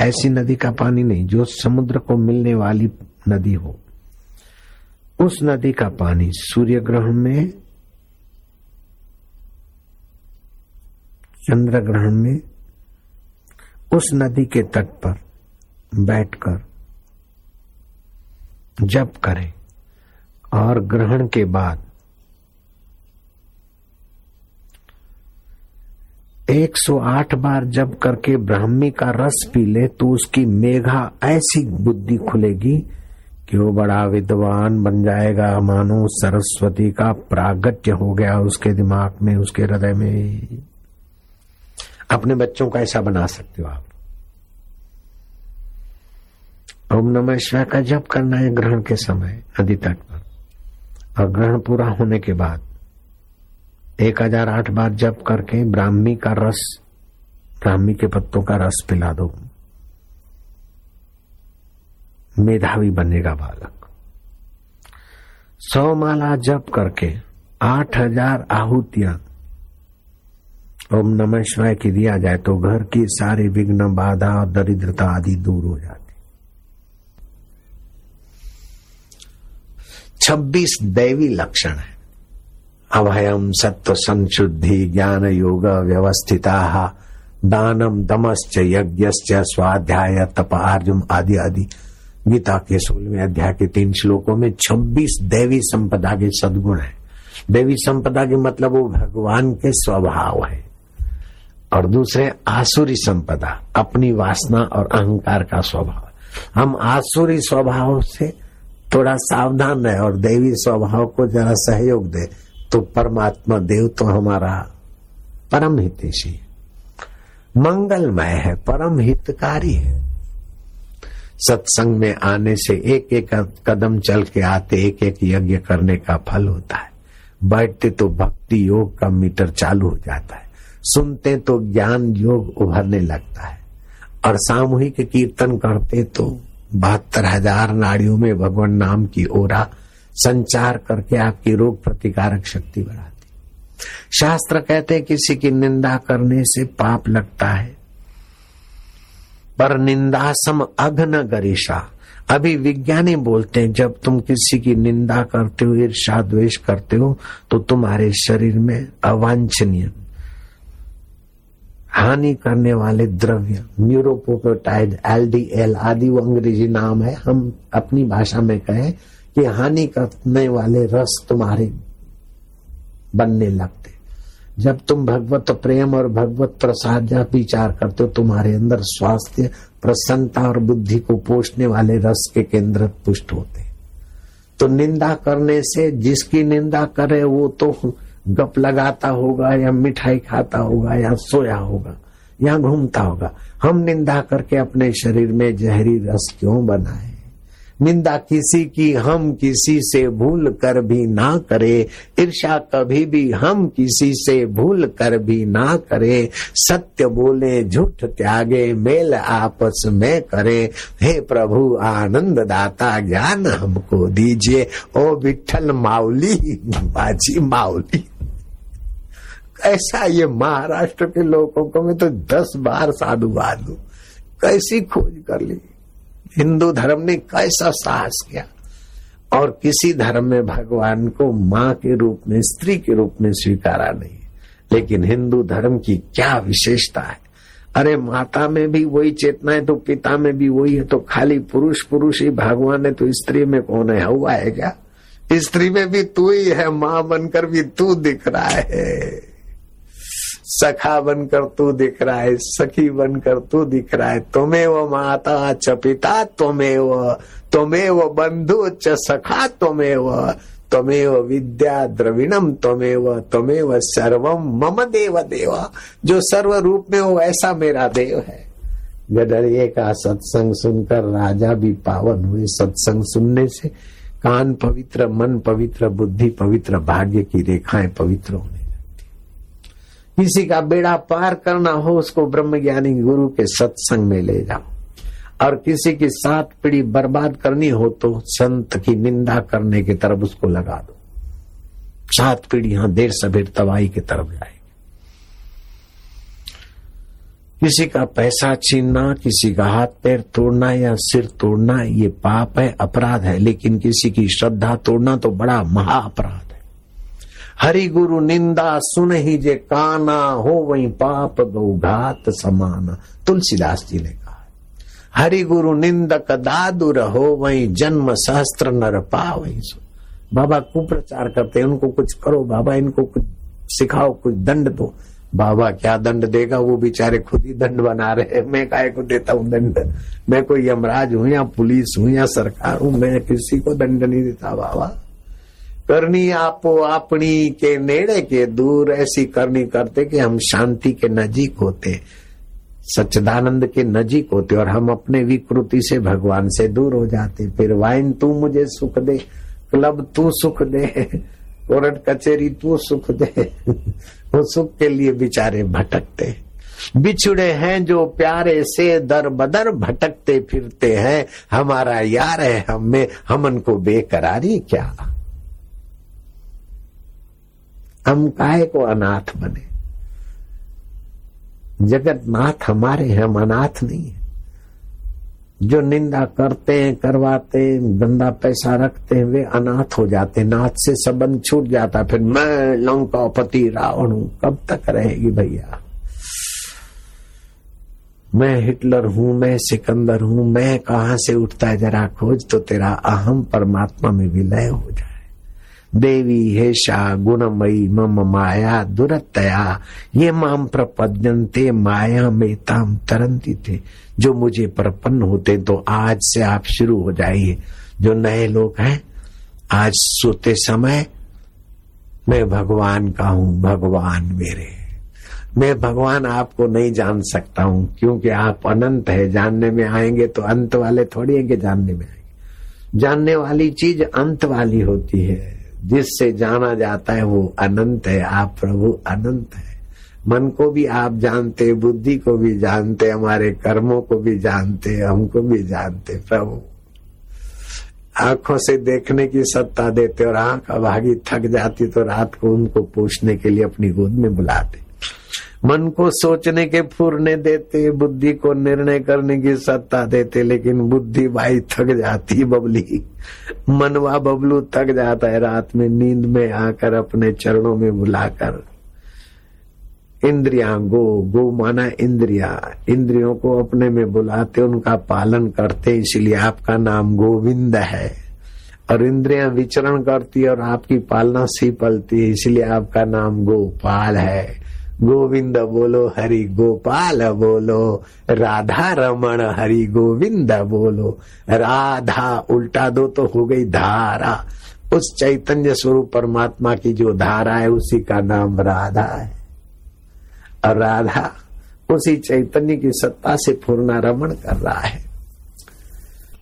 ऐसी नदी का पानी नहीं, जो समुद्र को मिलने वाली नदी हो। उस नदी का पानी सूर्य ग्रहण में चंद्र ग्रहण में, उस नदी के तट पर बैठकर जप करें और ग्रहण के बाद 108 बार जब करके ब्राह्मी का रस पी ले तो उसकी मेघा ऐसी बुद्धि खुलेगी कि वो बड़ा विद्वान बन जाएगा, मानो सरस्वती का प्रागट्य हो गया उसके दिमाग में, उसके हृदय में। अपने बच्चों का ऐसा बना सकते हो आप। ओम नमः शिवाय का जप करना है ग्रहण के समय नदी तट पर। और ग्रहण पूरा होने के बाद एक हज़ार आठ बार जप करके ब्राह्मी का रस, ब्राह्मी के पत्तों का रस पिला दो। मेधावी बनेगा बालक। सौ माला जप करके आठ हज़ार आहुतियाँ। ओम नमः शिवाय की दिया जाए तो घर की सारी विघ्न, बाधा और दरिद्रता आदि दूर हो जाती। छब्बीस दैवी लक्षण है। अभयम सत्व संशुद्धि ज्ञान योग व्यवस्थिता। दानम दमश्च यज्ञ स्वाध्याय तप आर्जुम आदि आदि। गीता के सोलहवें अध्याय के तीन श्लोकों में 26 देवी संपदा के सदगुण है। देवी संपदा के मतलब वो भगवान के स्वभाव है। और दूसरे आसुरी संपदा, अपनी वासना और अहंकार का स्वभाव। हम आसुरी स्वभाव से थोड़ा सावधान रहे और देवी स्वभाव को जरा सहयोग दे। तो परमात्मा देव तो हमारा परम हितेशी मंगलमय है, परम हितकारी है। सत्संग में आने से एक एक कदम चल के आते एक एक यज्ञ करने का फल होता है। बैठते तो भक्ति योग का मीटर चालू हो जाता है। सुनते तो ज्ञान योग उभरने लगता है। और सामूहिक कीर्तन करते तो बहत्तर हज़ार नाड़ियों में भगवान नाम की ओरा संचार करके आपकी रोग प्रतिकारक शक्ति बढ़ाती। शास्त्र कहते हैं, किसी की निंदा करने से पाप लगता है। पर निंदा सम अघन गरिशा अभी विज्ञानी बोलते हैं, जब तुम किसी की निंदा करते हो ईर्षा द्वेष करते हो तो तुम्हारे शरीर में अवांछनीय, हानि करने वाले द्रव्य, न्यूरोपोपेटाइड, एलडीएल आदि, वो अंग्रेज़ी नाम है, हम अपनी भाषा में कहें कि हानि करने वाले रस तुम्हारे बनने लगते। जब तुम भगवत प्रेम और भगवत प्रसाद विचार करते हो, तुम्हारे अंदर स्वास्थ्य, प्रसन्नता और बुद्धि को पोषने वाले रस के केंद्र पुष्ट होते। तो निंदा करने से, जिसकी निंदा करे वो तो गप लगाता होगा या मिठाई खाता होगा या सोया होगा या घूमता होगा। हम निंदा करके अपने शरीर में जहरी रस क्यों बनाए? निंदा किसी की, हम किसी से भूल कर भी ना करे। ईर्षा कभी भी हम किसी से भूल कर भी ना करे। सत्य बोले, झूठ त्यागे, मेल आपस में करे। हे प्रभु आनंद दाता ज्ञान हमको दीजिए। ओ विठल माउली बाजी माउली ऐसा ये महाराष्ट्र के लोगों को मैं तो दस बार साधुवाद दू कैसी खोज कर ली? हिंदू धर्म ने कैसा साहस किया? और किसी धर्म में भगवान को माँ के रूप में, स्त्री के रूप में स्वीकारा नहीं। लेकिन हिंदू धर्म की क्या विशेषता है? अरे, माता में भी वही चेतना है तो पिता में भी वही है तो खाली पुरुष पुरुष ही भगवान है तो स्त्री में कौन है? हुआ है क्या स्त्री में भी तू ही है, माँ बनकर भी तू दिख रहा है। सखा बनकर तू दिख रहा है, सखी बनकर तू दिख रहा है। तुम्हें वो माता च पिता तुम्हें वो तुम्हें वो बंधु च सखा, तुम्हें वो तुम्हें वो विद्या द्रविणम, तुम्हें वो तुम्हें वो सर्वम मम देव देवा। जो सर्व रूप में हो, ऐसा मेरा देव है। गडरिये का सत्संग सुनकर राजा भी पावन हुए सत्संग सुनने से। कान पवित्र, मन पवित्र, बुद्धि पवित्र, भाग्य की रेखाएँ पवित्र होने किसी का बेड़ा पार करना हो, उसको ब्रह्म ज्ञानी गुरु के सत्संग में ले जाओ। और किसी की सात पीढ़ी बर्बाद करनी हो तो संत की निंदा करने की तरफ़ उसको लगा दो। सात पीढ़ी यहाँ देर सबेर तबाही की तरफ़ जाएगी। किसी का पैसा छीनना, किसी का हाथ पैर तोड़ना या सिर तोड़ना, ये पाप है, अपराध है, लेकिन किसी की श्रद्धा तोड़ना तो बड़ा महा अपराध हरि गुरु निंदा सुन ही जे काना, हो वही पाप गौघात समान। तुलसीदास जी ने कहा हरि गुरु निंदक दादुर हो, वही जन्म सहस्त्र नर पा वही सो। बाबा कुप्रचार करते उनको कुछ करो, बाबा इनको कुछ सिखाओ, कुछ दंड दो। बाबा, क्या दंड देगा? वो बेचारे खुद ही दंड बना रहे मैं काय को देता हूँ दंड? मैं कोई यमराज हूँ या पुलिस हूँ या सरकार हूँ? मैं किसी को दंड नहीं देता, बाबा। करनी आपो अपनी के नेड़े के दूर, ऐसी करनी करते कि हम शांति के नजीक होते, सच्चिदानंद के नजीक होते, और हम अपने विकृति से भगवान से दूर हो जाते। फिर वाइन, तू मुझे सुख दे, क्लब, तू सुख दे, कोर्ट कचेरी, तू सुख दे। वो सुख के लिए बेचारे भटकते। बिछुड़े हैं जो प्यारे से दर बदर भटकते फिरते हैं। हमारा यार है हमें, हमन को बेकरारी क्या? हम काय को अनाथ बने? जगत नाथ हमारे हैं, हम अनाथ नहीं है। जो निंदा करते हैं, करवाते हैं, गंदा पैसा रखते हैं, वे अनाथ हो जाते हैं। नाथ से संबंध छूट जाता फिर मैं लंका पति रावण हूँ। कब तक रहेगी भैया? मैं हिटलर हूँ, मैं सिकंदर हूँ, मैं कहा से उठता है? जरा खोज तो तेरा अहम परमात्मा में विलय हो जाए। देवी हेशा गुणमयी मम माया दुरतया। ये माम प्रपद्यंते माया में ताम तरंती थे। जो मुझे प्रपन्न होते तो आज से आप शुरू हो जाइए। जो नए लोग हैं, आज सोते समय मैं भगवान का हूँ, भगवान मेरे। मैं भगवान आपको नहीं जान सकता हूँ, क्योंकि आप अनंत है। जानने में आएँगे तो अंत वाले थोड़ी है कि जानने में आएँगे। जानने वाली चीज़ अंत वाली होती है। जिससे जाना जाता है वो अनंत है, आप प्रभु अनंत है। मन को भी आप जानते बुद्धि को भी जानते हमारे कर्मों को भी जानते हमको भी जानते प्रभु। आँखों से देखने की सत्ता देते और आँख अभागी थक जाती तो रात को उनको पूछने के लिए अपनी गोद में बुलाते मन को सोचने के फूरने देते, बुद्धि को निर्णय करने की सत्ता देते, लेकिन बुद्धि भाई थक जाती बबली। मनवा बबलू थक जाता है रात में, नींद में आकर अपने चरणों में बुलाकर। इंद्रिया, गो गो माना इंद्रिया। इंद्रियों को अपने में बुलाते, उनका पालन करते, इसलिए आपका नाम गोविंद है। और इंद्रिया विचरण करती है और आपकी पालना सी पलती है इसलिए आपका नाम गोपाल है। गोविंद बोलो, हरि गोपाल बोलो, राधा रमण, हरि गोविंद बोलो। राधा उल्टा दो तो हो गई धारा। उस चैतन्य स्वरूप परमात्मा की जो धारा है, उसी का नाम राधा है। और राधा उसी चैतन्य की सत्ता से पूर्णा रमण कर रहा है।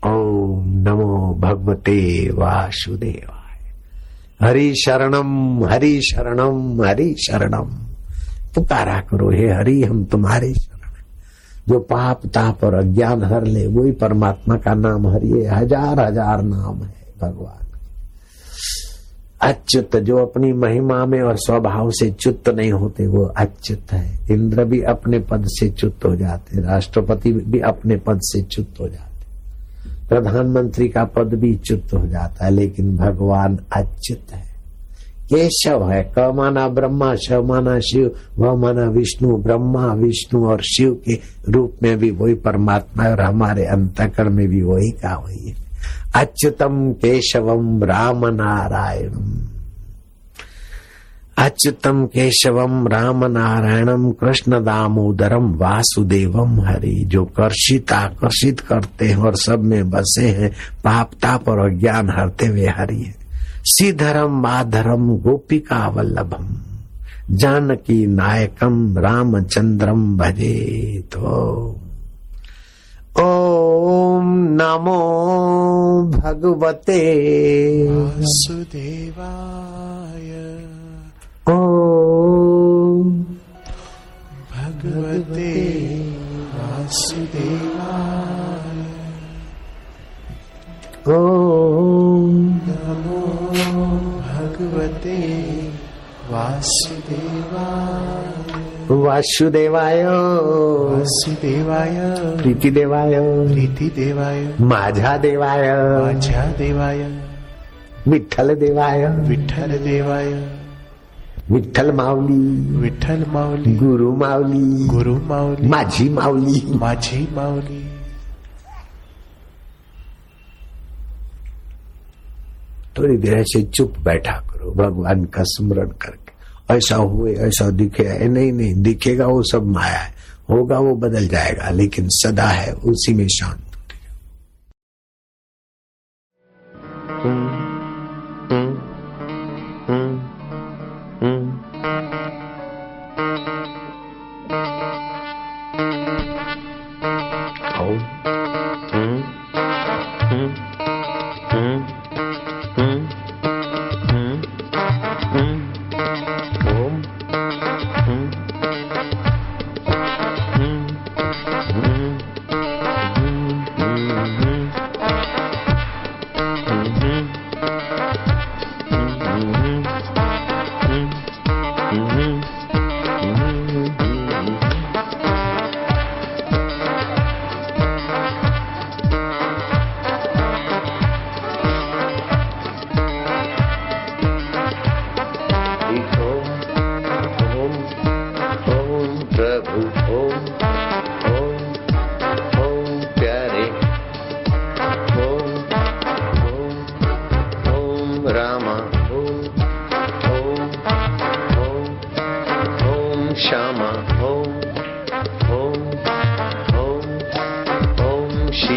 ओम नमो भगवते वासुदेवाय। हरि शरणम हरि शरणम हरि शरणम पुकारा करो, हे हरि, हम तुम्हारे शरण जो पाप, ताप और अज्ञान हर ले, वही परमात्मा का नाम हरि हज़ार हज़ार नाम है भगवान। अच्युत, जो अपनी महिमा में और स्वभाव से च्युत नहीं होते, वो अच्युत है। इंद्र भी अपने पद से च्युत हो जाते, राष्ट्रपति भी अपने पद से च्युत हो जाते। प्रधानमंत्री का पद भी च्युत हो जाता है, लेकिन भगवान अच्युत है। केशव है क माना ब्रह्मा श माना शिव व माना विष्णु ब्रह्मा विष्णु और शिव के रूप में भी वही परमात्मा है और हमारे अंतकरण में भी वही का वही है अच्युतम केशवम राम नारायणम अच्युतम केशवम राम नारायणम कृष्ण दामोदरम वासुदेवम हरि जो कर्षित आकर्षित करते हैं और सब में बसे हैं पाप ताप और अज्ञान हरते हुए हरि है। श्रीधरम माधरम गोपिका वल्लभम जानकी नायकम रामचंद्रम भजे तो ओम नमो भगवते वासुदेवाय। ओम भगवते वासुदेवाय। ओम नमो भगवते वासुदेवाय। वासुदेवाय। वासुदेवाय। प्रीती देवाय प्रीतिदेवाय। माझा देवाय माझ्या देवाय विठ्ठल देवाय विठ्ठल देवाय विठ्ठल माऊली। विठ्ठल माऊली। गुरु माऊली। गुरु माऊली। माझी माऊली। माझी माऊली। थोड़ी देर से चुप बैठा करो, भगवान का स्मरण करके। ऐसा हुए, ऐसा दिखे नहीं नहीं, दिखेगा वो सब माया है। होगा वो बदल जाएगा, लेकिन सदा है, उसी में शांत। ओम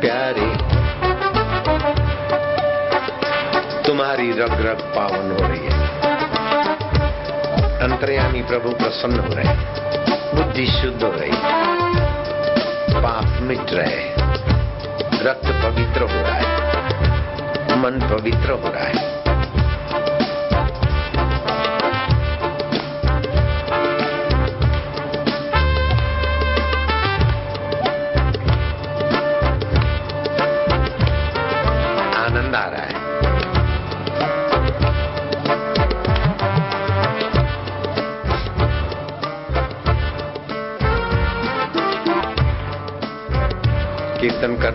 प्यारे। तुम्हारी रग रग पावन हो रही है। अंतर्यामी प्रभु प्रसन्न हो रहे बुद्धि शुद्ध हो रही पाप मिट रहे रक्त पवित्र हो रहा है। मन पवित्र हो रहा है।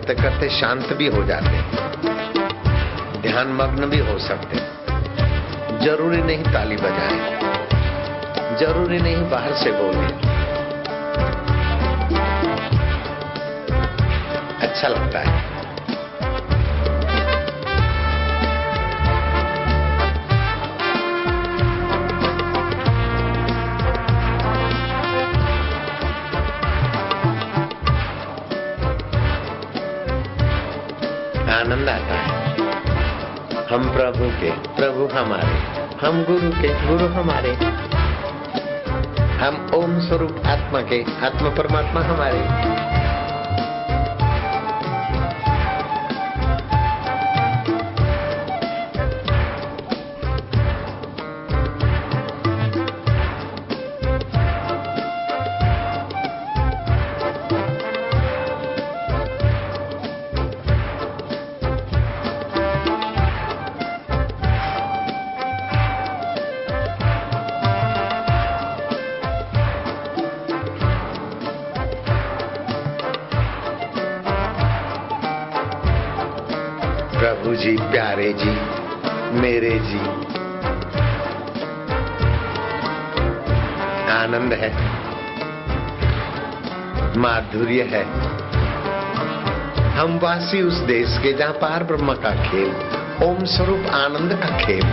करते करते शांत भी हो जाते ध्यान मग्न भी हो सकते ज़रूरी नहीं ताली बजाए। ज़रूरी नहीं बाहर से बोले। अच्छा लगता है। प्रभु के, प्रभु हमारे। हम गुरु के, गुरु हमारे। हम ओम स्वरूप आत्मा के, आत्मा परमात्मा हमारे। माधुर्य है। हम वासी उस देश के जहाँ पार ब्रह्म का खेल, ओम स्वरूप आनंद का खेल।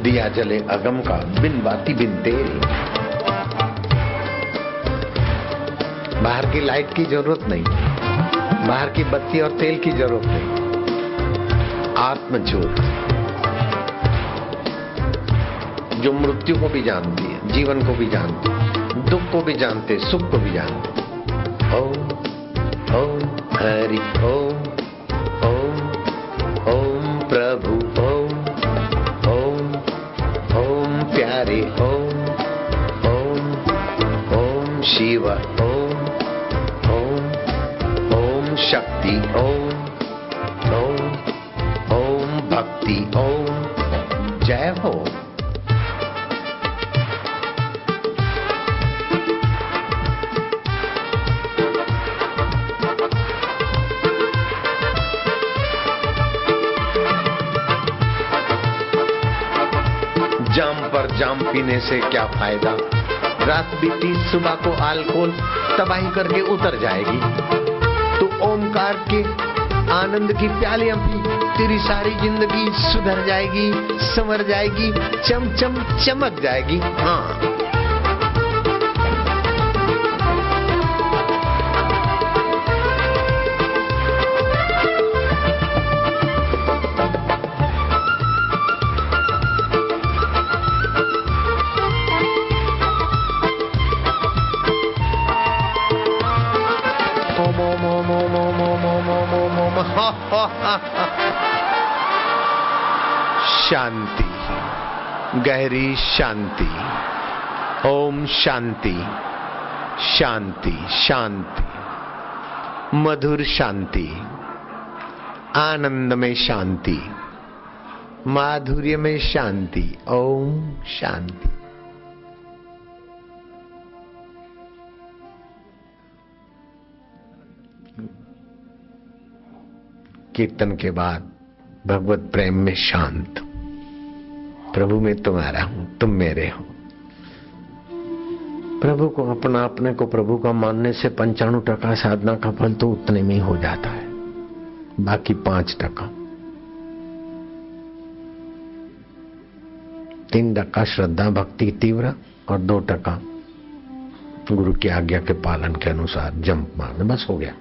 दिया जले अगम का, बिन बाती बिन तेरी। बाहर की लाइट की ज़रूरत नहीं, बाहर की बत्ती और तेल की ज़रूरत नहीं। आत्मज्योत। जो मृत्यु को भी जानती है, जीवन को भी जानती है, दुख को भी जानते सुख को भी जानते Om, Om Hari Om. जाम पर जाम पीने से क्या फ़ायदा? रात बीती, सुबह को अल्कोहल तबाही करके उतर जाएगी। तो ओमकार के आनंद की प्यालियाँ पी तेरी सारी ज़िंदगी सुधर जाएगी, संवर जाएगी चम चम चमक जाएगी। हाँ। शांति, गहरी शांति, ओम शांति शांति शांति, मधुर शांति आनंद में शांति माधुर्य में शांति, ओम शांति। कीर्तन के बाद भगवत प्रेम में शांत। प्रभु, मैं तुम्हारा हूँ, तुम मेरे हो। प्रभु को अपना अपने को प्रभु का मानने से पंचाणु टका साधना का फल तो उतने में ही हो जाता है। बाकी पाँच टका। तीन टका श्रद्धा, भक्ति तीव्र और दो टका गुरु की आज्ञा के पालन के अनुसार जंप मारने, बस हो गया।